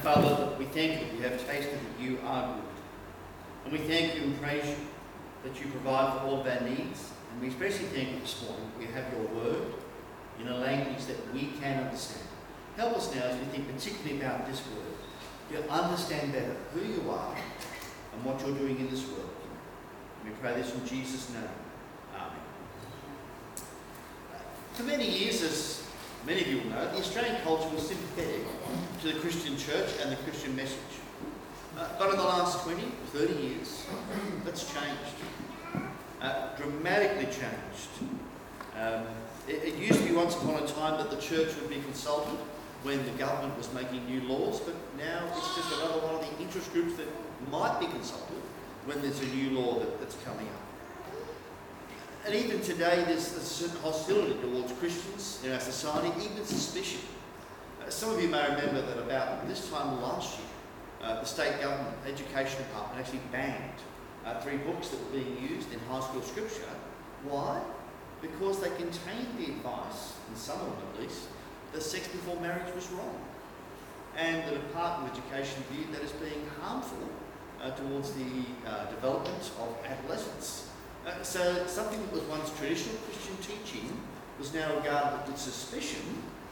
And Father, we thank you we have tasted that you are good. And we thank you and praise you that you provide for all of our needs. And we especially thank you this morning we have your word in a language that we can understand. Help us now as we think particularly about this word, to understand better who you are and what you're doing in this world. And we pray this in Jesus' name. Amen. For many years, as many of you will know, the Australian culture was sympathetic to the Christian church and the Christian message. Uh, but in the last 20, 30 years, that's changed. Uh, dramatically changed. Um, it, it, used to be once upon a time that the church would be consulted when the government was making new laws, but now it's just another one of the interest groups that might be consulted when there's a new law that, that's coming up. And even today, there's, a certain hostility towards Christians in our society, even suspicion. Uh, some of you may remember that about this time last year, uh, the state government education department actually banned uh, three books that were being used in high school scripture. Why? Because they contained the advice, in some of them at least, that sex before marriage was wrong. And the Department of Education viewed that as being harmful uh, towards the uh, development of adolescents. Uh, so something that was once traditional Christian teaching was now regarded with suspicion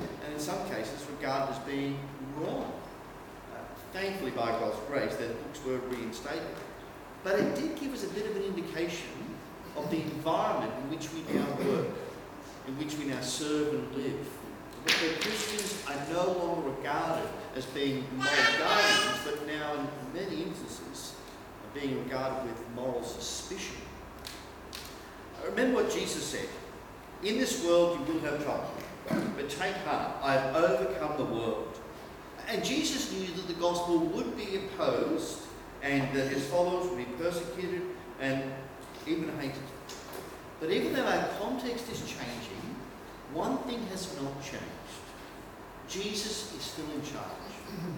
and in some cases regarded as being wrong. Uh, thankfully, by God's grace, those books were reinstated. But it did give us a bit of an indication of the environment in which we now work, in which we now serve and live. That Christians are no longer regarded as being moral guardians, but now in many instances are being regarded with moral suspicion. Remember what Jesus said. In this world you will have trouble, but take heart, I have overcome the world. And Jesus knew that the gospel would be opposed and that his followers would be persecuted and even hated. But even though our context is changing, one thing has not changed. Jesus is still in charge.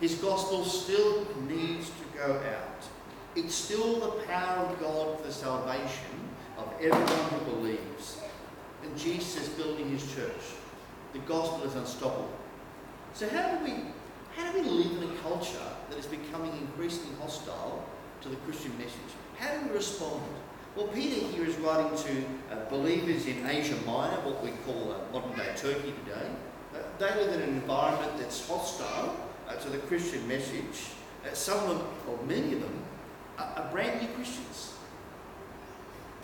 His gospel still needs to go out. It's still the power of God for salvation of everyone who believes. And Jesus is building his church. The gospel is unstoppable. So how do we how do we live in a culture that is becoming increasingly hostile to the Christian message? How do we respond? Well, Peter here is writing to uh, believers in Asia Minor, what we call uh, modern day Turkey today. Uh, they live in an environment that's hostile uh, to the Christian message. Uh, some of them, or many of them, are, are brand new Christians.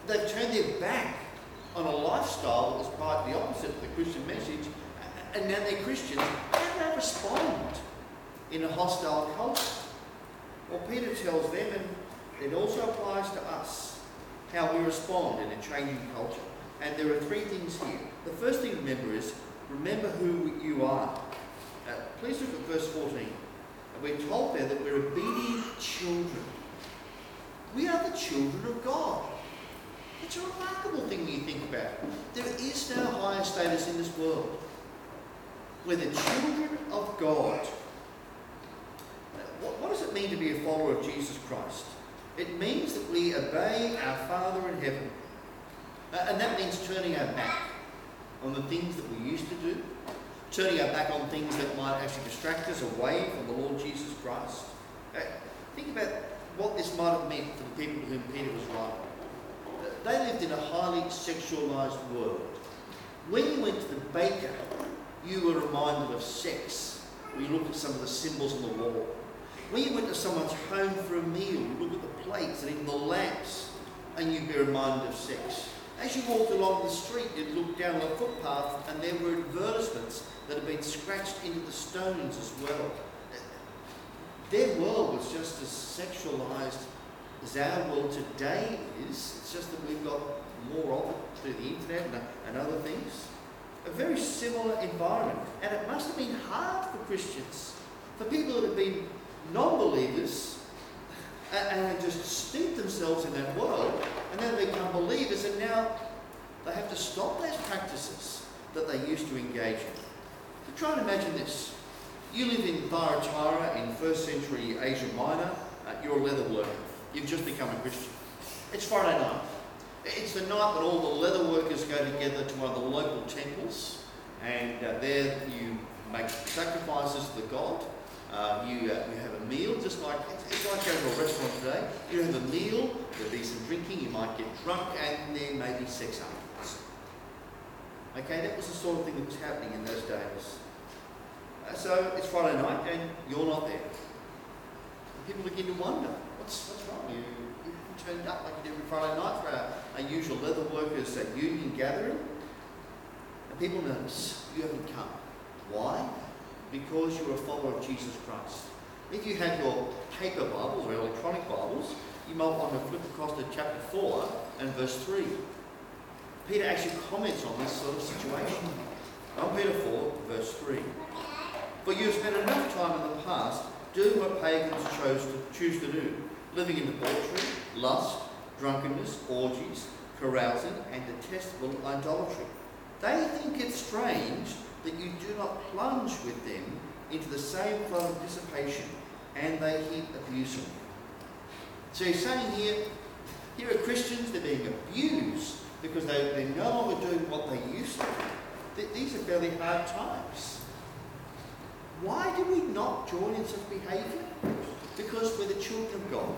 They've turned their back on a lifestyle that was quite the opposite of the Christian message, and now they're Christians. How do they respond in a hostile culture? Well, Peter tells them, and it also applies to us, how we respond in a changing culture. And there are three things here. The first thing to remember is remember who you are. Uh, please look at verse 14. We're told there that we're obedient children. We are the children of God. It's a remarkable thing when you think about it. There is no higher status in this world. We're the children of God. What, what does it mean to be a follower of Jesus Christ? It means that we obey our Father in heaven. Uh, and that means turning our back on the things that we used to do, turning our back on things that might actually distract us away from the Lord Jesus Christ. Uh, think about what this might have meant for the people to whom Peter was writing. They lived in a highly sexualized world. When you went to the baker, you were reminded of sex. When you looked at some of the symbols on the wall. When you went to someone's home for a meal, you look at the plates and even the lamps, and you'd be reminded of sex. As you walked along the street, you'd look down the footpath, and there were advertisements that had been scratched into the stones as well. Their world was just as sexualized as our world today is. It's just that we've got more of it through the internet and, and other things. A very similar environment. And it must have been hard for Christians, for people that have been non believers and, and just steeped themselves in that world, and then become believers, and now they have to stop those practices that they used to engage in. So try and imagine this. You live in Thyatira in first century Asia Minor, uh, you're a leather worker. You've just become a Christian. It's Friday night. It's the night that all the leather workers go together to one of the local temples, and uh, there you make sacrifices to the god. Uh, you, uh, you have a meal, just like it's, it's like going to a restaurant today. You have a meal, there'll be some drinking, you might get drunk, and there may be sex afterwards. Okay, that was the sort of thing that was happening in those days. Uh, so it's Friday night, and you're not there. And people begin to wonder, what's, what's wrong? You, you haven't turned up like you do every Friday night for our, our usual leather workers uh, union gathering. And people notice you haven't come. Why? because you're a follower of Jesus Christ. If you have your paper Bibles or electronic Bibles, you might want to flip across to chapter 4 and verse 3. Peter actually comments on this sort of situation. 1 Peter 4, verse 3. For you have spent enough time in the past doing what pagans chose to choose to do, living in debauchery, lust, drunkenness, orgies, carousing, and detestable idolatry. They think it strange that you do not plunge with them into the same flood of dissipation, and they heap abuse on you. So he's saying here, here are Christians, they're being abused because they, they're no longer doing what they used to do. These are fairly hard times. Why do we not join in such behaviour? Because we're the children of God.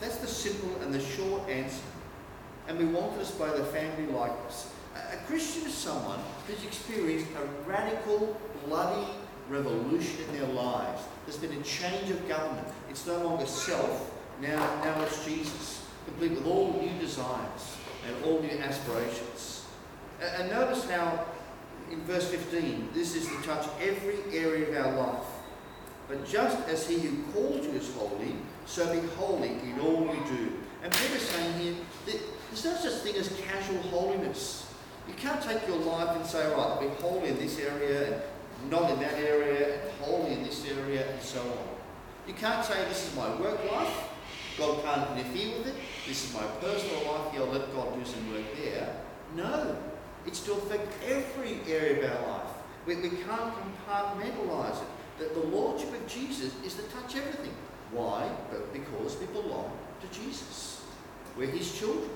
That's the simple and the short answer. And we want to display the family likeness. A Christian is someone who's experienced a radical, bloody revolution in their lives. There's been a change of government. It's no longer self, now, now it's Jesus, complete with all new desires and all new aspirations. And, and notice how in verse 15, this is to touch every area of our life. But just as he who called you is holy, so be holy in all you do. And Peter's saying here that there's no such thing as casual holiness. You can't take your life and say, right, I'll be holy in this area and not in that area, and holy in this area, and so on. You can't say, this is my work life, God can't interfere with it, this is my personal life, here, I'll let God do some work there. No, it's to affect every area of our life. We, we can't compartmentalise it. That the Lordship of Jesus is to touch everything. Why? But because we belong to Jesus. We're His children.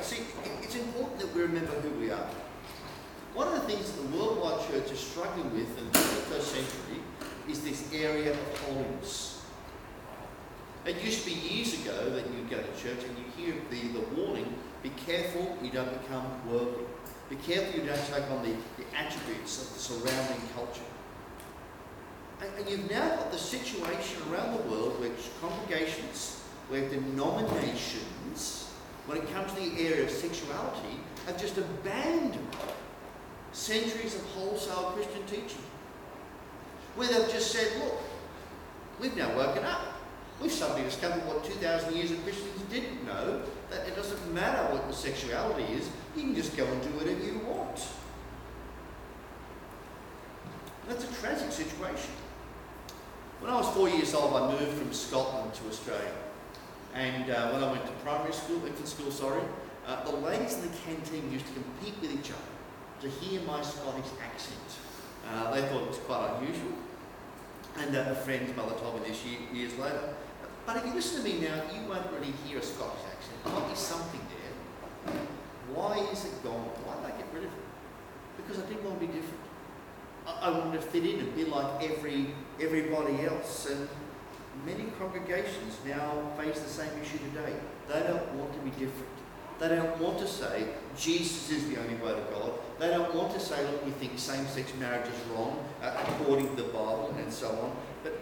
See, it's important that we remember who we are. One of the things that the worldwide church is struggling with in the 21st century is this area of holiness. It used to be years ago that you go to church and you hear the, the warning, be careful you don't become worldly. Be careful you don't take on the, the attributes of the surrounding culture. And, you've now got the situation around the world where congregations, where denominations when it comes to the area of sexuality, have just abandoned centuries of wholesale Christian teaching. Where they've just said, look, we've now woken up. We've suddenly discovered what 2,000 years of Christians didn't know, that it doesn't matter what your sexuality is, you can just go and do whatever you want. That's a tragic situation. When I was four years old, I moved from Scotland to Australia. And uh, when I went to primary school, infant school, sorry, uh, the ladies in the canteen used to compete with each other to hear my Scottish accent. Uh, they thought it was quite unusual. And uh, a friend's mother told me this year, years later. But if you listen to me now, you won't really hear a Scottish accent. There might be something there. Why is it gone? Why did I get rid of it? Because I didn't want to be different. I, I wanted to fit in and be like every everybody else. And many congregations now face the same issue today. They don't want to be different. They don't want to say Jesus is the only way to God. They don't want to say, look, we think same-sex marriage is wrong uh, according to the Bible and so on. But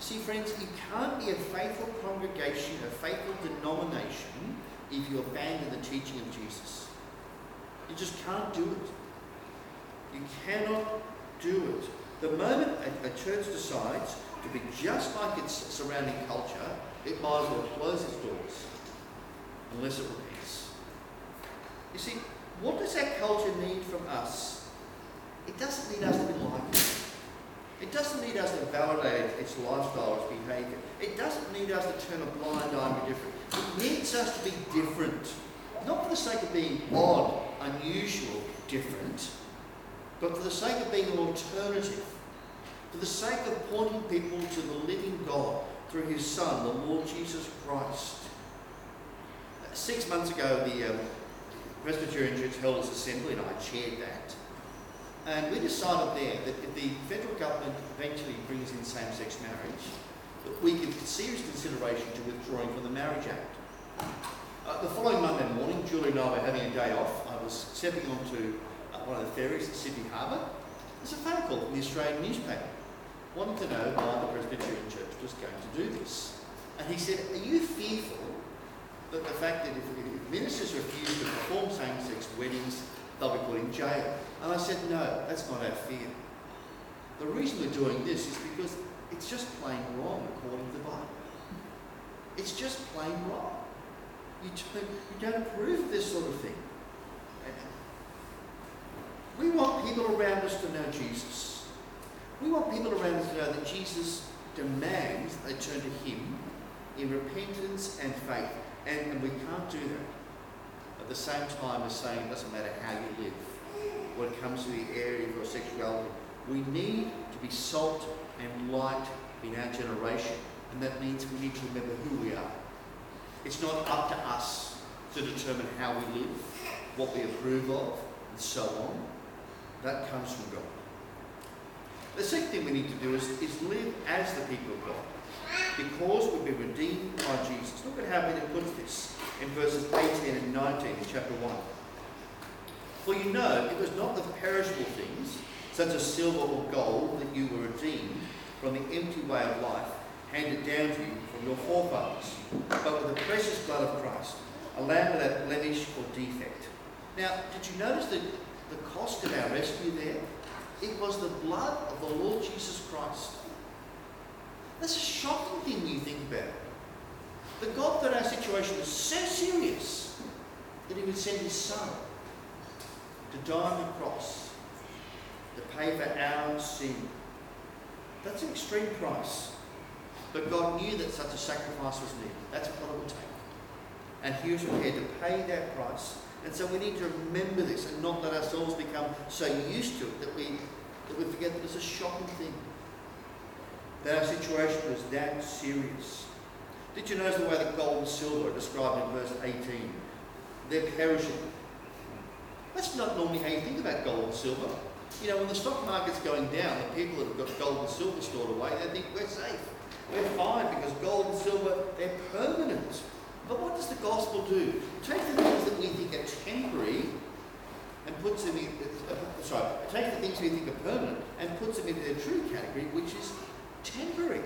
see, friends, you can't be a faithful congregation, a faithful denomination, if you abandon the teaching of Jesus. You just can't do it. You cannot do it. The moment a, a church decides to be just like its surrounding culture, it might as well close its doors unless it repents. You see, what does our culture need from us? It doesn't need us to be like it. It doesn't need us to validate its lifestyle, its behaviour. It doesn't need us to turn a blind eye and be different. It needs us to be different. Not for the sake of being odd, unusual, different, but for the sake of being an alternative for the sake of pointing people to the living God through his Son, the Lord Jesus Christ. Six months ago, the um, Presbyterian Church held its assembly, and I chaired that. And we decided there that if the federal government eventually brings in same-sex marriage, that we give serious consideration to withdrawing from the Marriage Act. Uh, the following Monday morning, Julie and I were having a day off. I was stepping onto uh, one of the ferries at Sydney Harbour. There's a phone call from the Australian newspaper wanting to know why the Presbyterian Church was going to do this. And he said, Are you fearful that the fact that if, ministers refuse to perform same-sex weddings, they'll be put in jail? And I said, No, that's not our fear. The reason we're doing this is because it's just plain wrong according to the Bible. It's just plain wrong. You you don't approve of this sort of thing. We want people around us to know Jesus. We want people around us to know that Jesus demands they turn to Him in repentance and faith. And, and we can't do that. At the same time as saying it doesn't matter how you live. When it comes to the area of your sexuality, we need to be salt and light in our generation. And that means we need to remember who we are. It's not up to us to determine how we live, what we approve of, and so on. That comes from God. The second thing we need to do is, is live as the people of God. Because we've been redeemed by Jesus. Look at how Peter puts this in verses 18 and 19 in chapter 1. For you know it was not with perishable things, such as silver or gold, that you were redeemed from the empty way of life handed down to you from your forefathers, but with the precious blood of Christ, a lamb without blemish or defect. Now, did you notice the, the cost of our rescue there? It was the blood of the Lord Jesus Christ. That's a shocking thing you think about. The God that our situation was so serious that he would send his son to die on the cross to pay for our sin. That's an extreme price. But God knew that such a sacrifice was needed. That's what it would take. And he was prepared to pay that price. And so we need to remember this and not let ourselves become so used to it that we, that we forget that it's a shocking thing. That our situation was that serious. Did you notice the way that gold and silver are described in verse 18? They're perishable. That's not normally how you think about gold and silver. You know, when the stock market's going down, the people that have got gold and silver stored away, they think we're safe. We're fine because gold and silver, they're permanent. But what does the gospel do? Take the things that we think are temporary and puts them in, uh, sorry, take the things we think are permanent and puts them into their true category, which is temporary.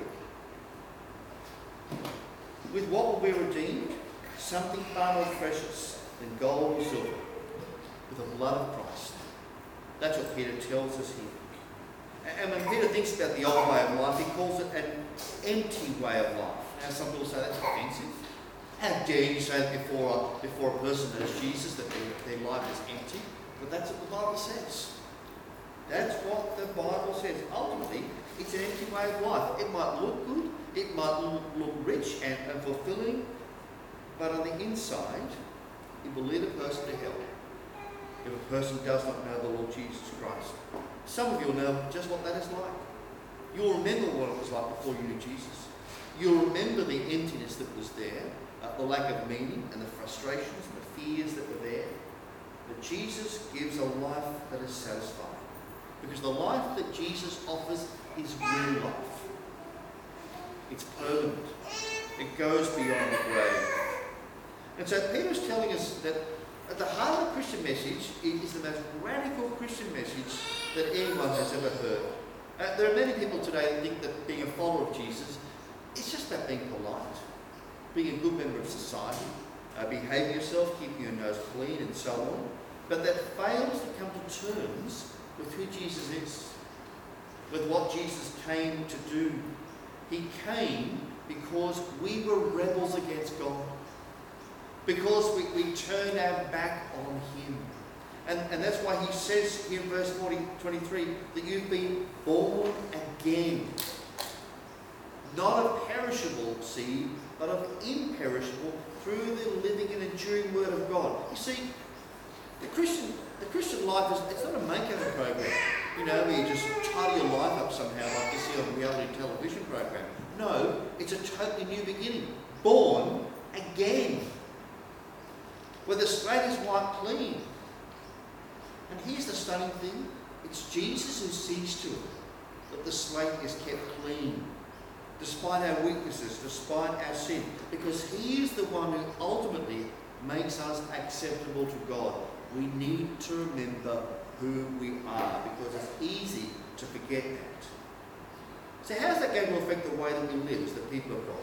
With what will be redeemed? Something far more precious than gold or silver, with the blood of Christ. That's what Peter tells us here. And when Peter thinks about the old way of life, he calls it an empty way of life. Now, some people say that's offensive. How dare you say that before a, before a person knows Jesus, that their, their life is empty? But that's what the Bible says. That's what the Bible says. Ultimately, it's an empty way of life. It might look good, it might look, rich and, and fulfilling, but on the inside, it will lead a person to hell if a person does not know the Lord Jesus Christ. Some of you will know just what that is like. You'll remember what it was like before you knew Jesus. You'll remember the emptiness that was there, uh, the lack of meaning, and the frustrations and the fears that were there. But Jesus gives a life that is satisfying. Because the life that Jesus offers is real life. It's permanent. It goes beyond the grave. And so Peter's telling us that at the heart of the Christian message is the most radical Christian message that anyone has ever heard. Uh, there are many people today who think that being a follower of Jesus is just about being polite, being a good member of society, uh, behaving yourself, keeping your nose clean, and so on. But that fails to come to terms with who Jesus is, with what Jesus came to do. He came because we were rebels against God because we, we turn our back on him. And, and that's why he says here in verse 40, 23 that you've been born again. Not of perishable seed, but of imperishable through the living and enduring word of God. You see, the Christian, the Christian life is it's not a makeover program. You know, where you just tidy your life up somehow like you see on a reality television program. No, it's a totally new beginning. Born again where the slate is wiped clean. And here's the stunning thing It's Jesus who sees to it that the slate is kept clean, despite our weaknesses, despite our sin, because He is the one who ultimately makes us acceptable to God. We need to remember who we are because it's easy to forget that. So, how's that going to affect the way that we live as the people of God?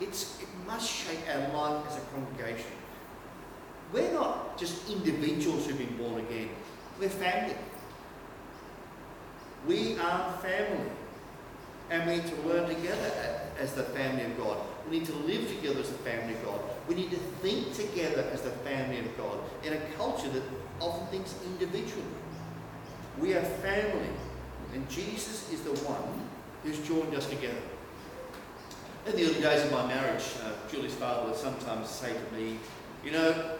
It's, it must shape our life as a congregation. We're not just individuals who've been born again, we're family. We are family. And we need to learn together as the family of God. We need to live together as the family of God. We need to think together as the family of God in a culture that often thinks individually. We are family. And Jesus is the one who's joined us together. In the early days of my marriage, uh, Julie's father would sometimes say to me, You know,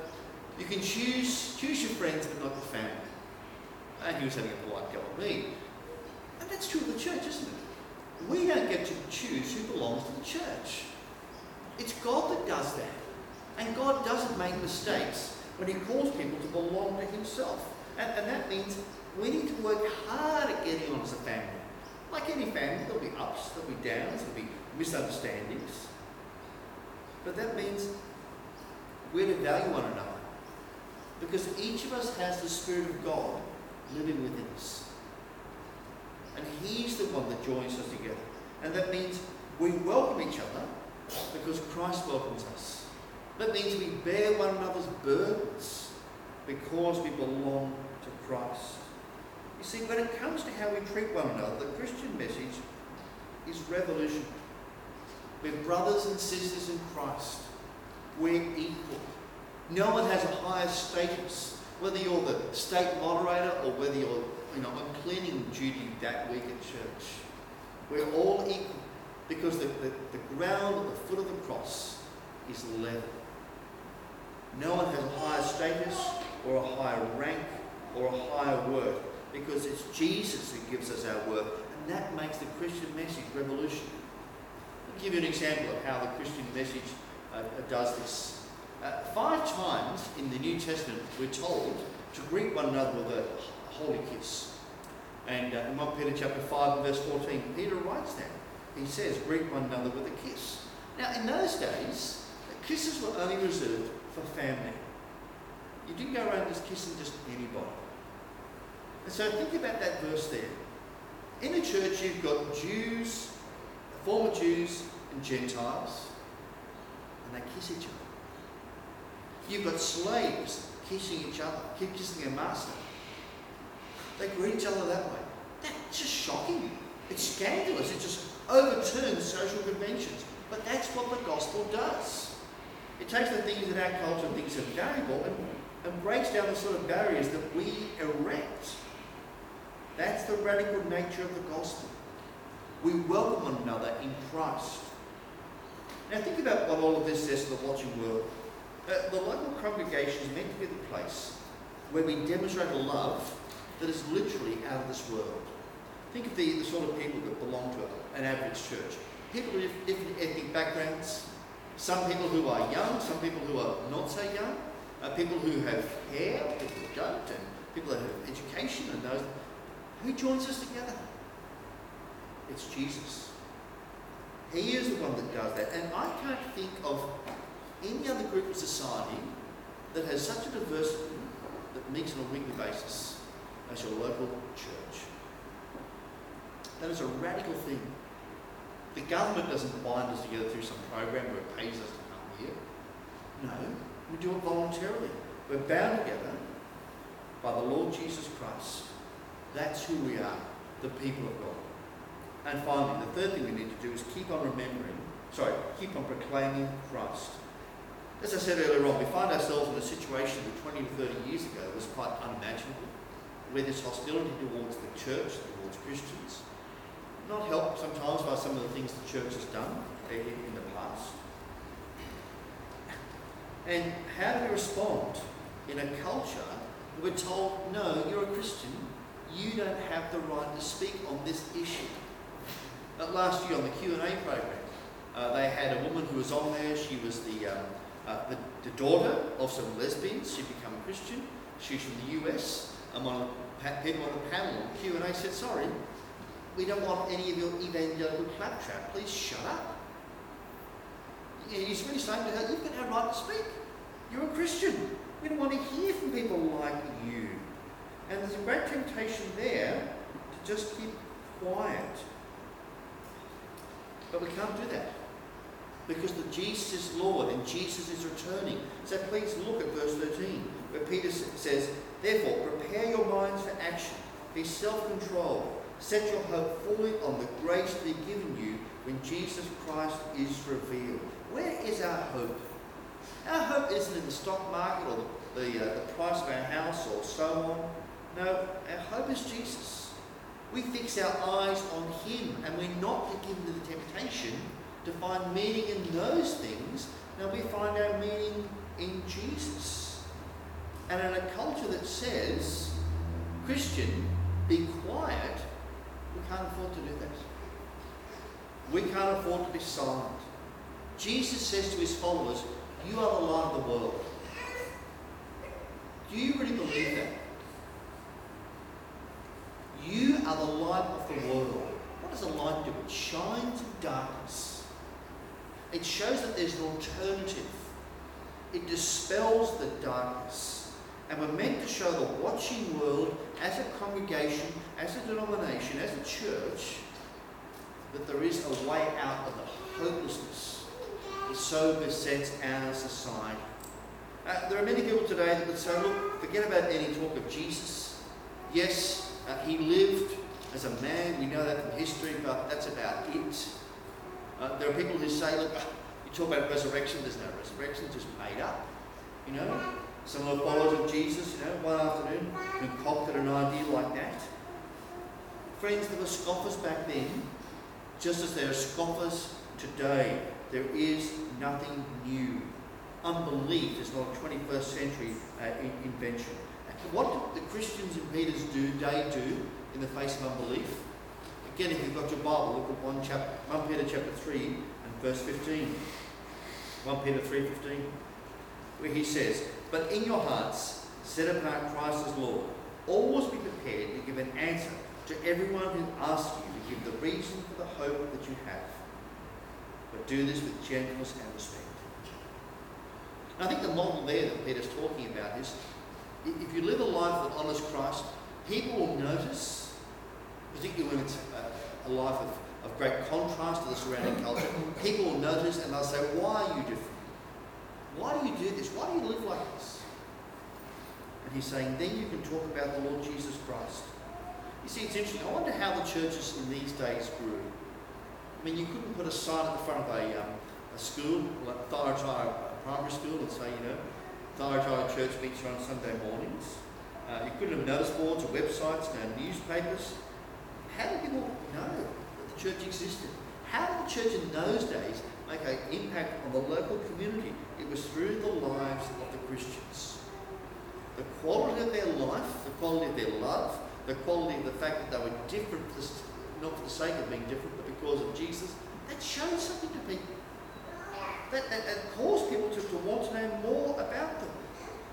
you can choose, choose your friends, but not the family. And he was having a polite go at me. And that's true of the church, isn't it? We don't get to choose who belongs to the church. It's God that does that. And God doesn't make mistakes when He calls people to belong to Himself. And, and that means we need to work hard at getting on as a family. Like any family, there'll be ups, there'll be downs, there'll be misunderstandings. But that means we're to value one another. Because each of us has the Spirit of God living within us. And He's the one that joins us together. And that means we welcome each other because Christ welcomes us. That means we bear one another's burdens because we belong to Christ. You see, when it comes to how we treat one another, the Christian message is revolutionary. We're brothers and sisters in Christ. We're equal. No one has a higher status, whether you're the state moderator or whether you're, you know, on cleaning duty that week at church. We're all equal because the, the, the ground at the foot of the cross is level. No one has a higher status or a higher rank or a higher worth because it's Jesus who gives us our worth, and that makes the Christian message revolutionary. I'll give you an example of how the Christian message uh, does this. Uh, five times in the New Testament, we're told to greet one another with a holy kiss. And uh, in 1 Peter chapter 5 and verse 14, Peter writes that. He says, greet one another with a kiss. Now, in those days, kisses were only reserved for family. You didn't go around just kissing just anybody. And so think about that verse there. In the church, you've got Jews, former Jews, and Gentiles, and they kiss each other. You've got slaves kissing each other, keep kissing their master. They greet each other that way. That's just shocking. It's scandalous. It just overturns social conventions. But that's what the gospel does. It takes the things that our culture thinks are valuable and, and breaks down the sort of barriers that we erect. That's the radical nature of the gospel. We welcome one another in Christ. Now think about what all of this says to the watching world. Uh, the local congregation is meant to be the place where we demonstrate a love that is literally out of this world. Think of the, the sort of people that belong to an average church. People with different ethnic backgrounds, some people who are young, some people who are not so young, uh, people who have hair, people who don't, and people that have education and those. Who joins us together? It's Jesus. He is the one that does that. And I can't think of any other group of society that has such a diversity that meets on a weekly basis as your local church. That is a radical thing. The government doesn't bind us together through some program where it pays us to come here. No, we do it voluntarily. We're bound together by the Lord Jesus Christ. That's who we are, the people of God. And finally, the third thing we need to do is keep on remembering, sorry, keep on proclaiming Christ. As I said earlier on, we find ourselves in a situation that 20 or 30 years ago was quite unimaginable, where this hostility towards the church, towards Christians, not helped sometimes by some of the things the church has done in, in the past. And how do we respond in a culture where we're told, no, you're a Christian, you don't have the right to speak on this issue? But last year on the Q&A program, uh, they had a woman who was on there. She was the, um, uh, the, the, daughter of some lesbians. She'd become a Christian. She's from the US. And one of people on the panel Q and A said, "Sorry, we don't want any of your evangelical claptrap. Please shut up." He's really saying to her, "You've got no right to speak. You're a Christian. We don't want to hear from people like you." And there's a great temptation there to just keep quiet. But we can't do that because the Jesus is Lord and Jesus is returning. So please look at verse 13, where Peter says, Therefore, prepare your minds for action, be self controlled, set your hope fully on the grace to be given you when Jesus Christ is revealed. Where is our hope? Our hope isn't in the stock market or the, the, uh, the price of our house or so on. No, our hope is Jesus. We fix our eyes on Him and we're not given to the temptation to find meaning in those things. Now we find our meaning in Jesus. And in a culture that says, Christian, be quiet, can't afford to do this. We can't afford to be silent. Jesus says to his followers, You are the light of the world. Do you really believe that? You are the light of the world. What does a light do? It shines in darkness. It shows that there's an alternative. It dispels the darkness. And we're meant to show the watching world as a congregation, as a denomination, as a church, that there is a way out of the hopelessness that so besets our society. Uh, there are many people today that would say, look, forget about any talk of Jesus. Yes, uh, he lived as a man, we know that from history, but that's about it. Uh, there are people who say, look, you talk about resurrection, there's no resurrection, it's just made up. You know, some of the followers of Jesus, you know, one afternoon concocted an idea like that. Friends, there were scoffers back then, just as there are scoffers today. There is nothing new. Unbelief is not a 21st century uh, in- invention. What did the Christians in Peter's do, day do in the face of unbelief? Again, if you've got your Bible, look at 1, chapter, 1 Peter chapter 3 and verse 15. 1 Peter 3.15, where he says, But in your hearts set apart Christ as Lord. Always be prepared to give an answer to everyone who asks you to give the reason for the hope that you have. But do this with gentleness and respect. And I think the model there that Peter's talking about is if you live a life that honours Christ, people will notice particularly when it's a, a life of, of great contrast to the surrounding culture, people will notice and they'll say, Why are you different? Why do you do this? Why do you live like this? And he's saying, Then you can talk about the Lord Jesus Christ. You see, it's interesting. I wonder how the churches in these days grew. I mean, you couldn't put a sign at the front of a, um, a school, like Thyatira Primary School, and say, you know, Thyatira Church meets on Sunday mornings. Uh, you couldn't have notice boards or websites, no newspapers. How did people know that the church existed? How did the church in those days make an impact on the local community? It was through the lives of the Christians. The quality of their life, the quality of their love, the quality of the fact that they were different, not for the sake of being different, but because of Jesus, that showed something to people. That, that, that caused people to, to want to know more about them.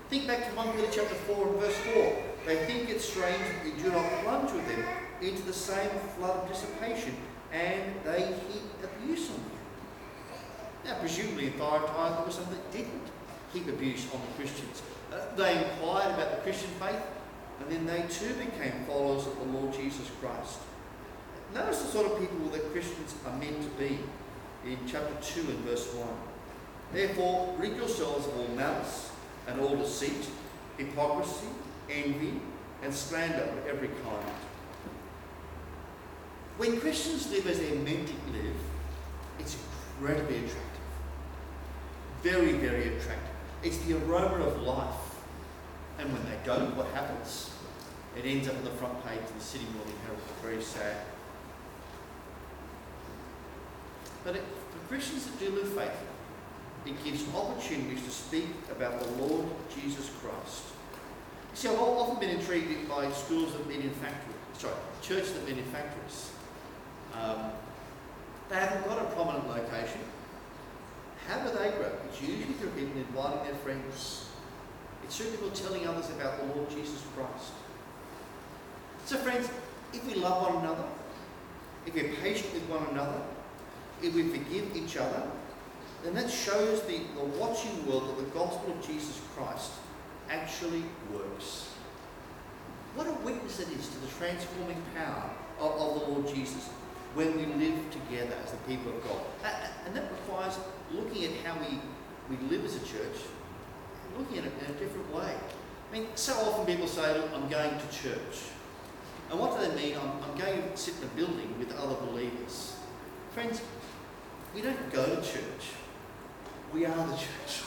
Think back to 1 Peter chapter 4 and verse 4. They think it strange that we do not plunge with them into the same flood of dissipation, and they heap abuse on you. Now, presumably in Thyatira there was some that didn't heap abuse on the Christians. Uh, they inquired about the Christian faith, and then they too became followers of the Lord Jesus Christ. Notice the sort of people that Christians are meant to be in chapter 2 and verse 1. Therefore, rid yourselves of all malice and all deceit, hypocrisy, envy, and slander of every kind. When Christians live as they're meant to live, it's incredibly attractive. Very, very attractive. It's the aroma of life. And when they don't, what happens? It ends up on the front page of the Sydney Morning Herald. Very sad. But it, for Christians that do live faithfully, it gives opportunities to speak about the Lord Jesus Christ. You see, I've often been intrigued by schools that meet in factories, sorry, churches that meet in factories. Um, they haven't got a prominent location. How do they grow? It's usually through people inviting their friends. It's through people telling others about the Lord Jesus Christ. So, friends, if we love one another, if we're patient with one another, if we forgive each other, then that shows the, the watching world that the gospel of Jesus Christ actually works. What a witness it is to the transforming power of, of the Lord Jesus when we live together as the people of God. And that requires looking at how we, we live as a church, looking at it in a different way. I mean, so often people say, I'm going to church. And what do they mean? I'm, I'm going to sit in a building with other believers. Friends, we don't go to church. We are the church.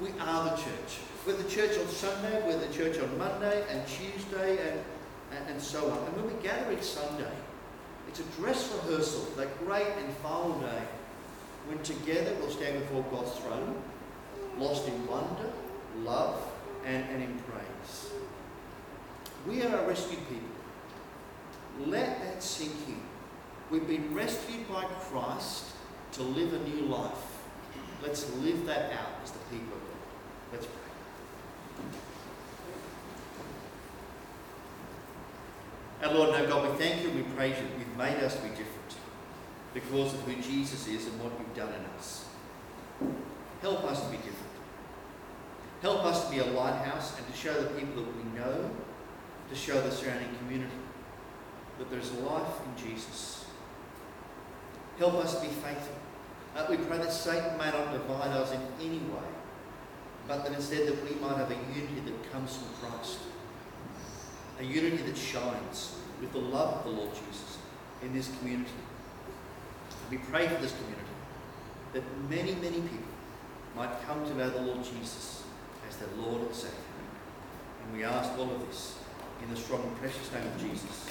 We are the church. We're the church on Sunday, we're the church on Monday and Tuesday and, and, and so on. And when we gather each Sunday, it's a dress rehearsal, that great and final day when together we'll stand before God's throne, lost in wonder, love, and, and in praise. We are a rescued people. Let that sink in. We've been rescued by Christ to live a new life. Let's live that out as the people of God. Let's pray. Our Lord and our God, we thank you and we praise you you've made us to be different because of who Jesus is and what you've done in us. Help us to be different. Help us to be a lighthouse and to show the people that we know, to show the surrounding community that there's life in Jesus. Help us to be faithful. Uh, we pray that Satan may not divide us in any way, but that instead that we might have a unity that comes from Christ. A unity that shines with the love of the Lord Jesus in this community. We pray for this community that many, many people might come to know the Lord Jesus as their Lord and Saviour. And we ask all of this in the strong and precious name of Jesus.